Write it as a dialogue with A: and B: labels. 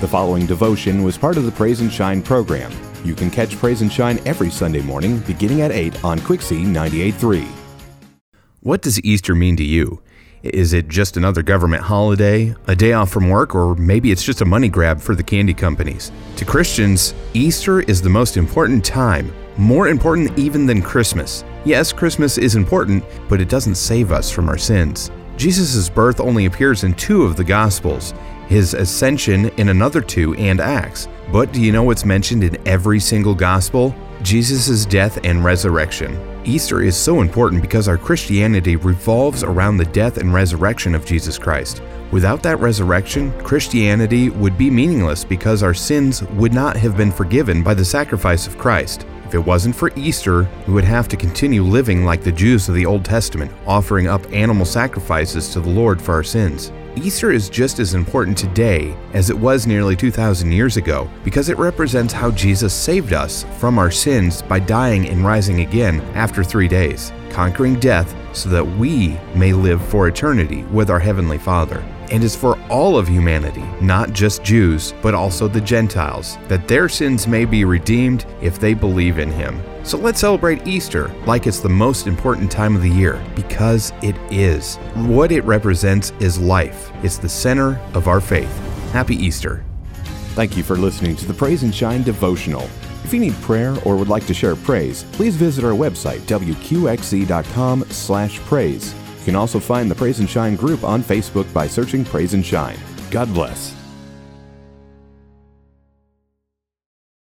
A: The following devotion was part of the Praise and Shine program. You can catch Praise and Shine every Sunday morning beginning at 8 on Quixie 98.3.
B: What does Easter mean to you? Is it just another government holiday, a day off from work, or maybe it's just a money grab for the candy companies? To Christians, Easter is the most important time, more important even than Christmas. Yes, Christmas is important, but it doesn't save us from our sins. Jesus' birth only appears in two of the Gospels, his ascension in another two, and Acts. But do you know what's mentioned in every single Gospel? Jesus' death and resurrection. Easter is so important because our Christianity revolves around the death and resurrection of Jesus Christ. Without that resurrection, Christianity would be meaningless because our sins would not have been forgiven by the sacrifice of Christ. If it wasn't for Easter, we would have to continue living like the Jews of the Old Testament, offering up animal sacrifices to the Lord for our sins. Easter is just as important today as it was nearly 2,000 years ago because it represents how Jesus saved us from our sins by dying and rising again after three days, conquering death so that we may live for eternity with our Heavenly Father and is for all of humanity, not just Jews, but also the Gentiles, that their sins may be redeemed if they believe in Him. So let's celebrate Easter like it's the most important time of the year, because it is. What it represents is life, it's the center of our faith. Happy Easter.
A: Thank you for listening to the Praise and Shine devotional. If you need prayer or would like to share praise, please visit our website wqxe.com/praise. You can also find the Praise and Shine group on Facebook by searching Praise and Shine. God bless.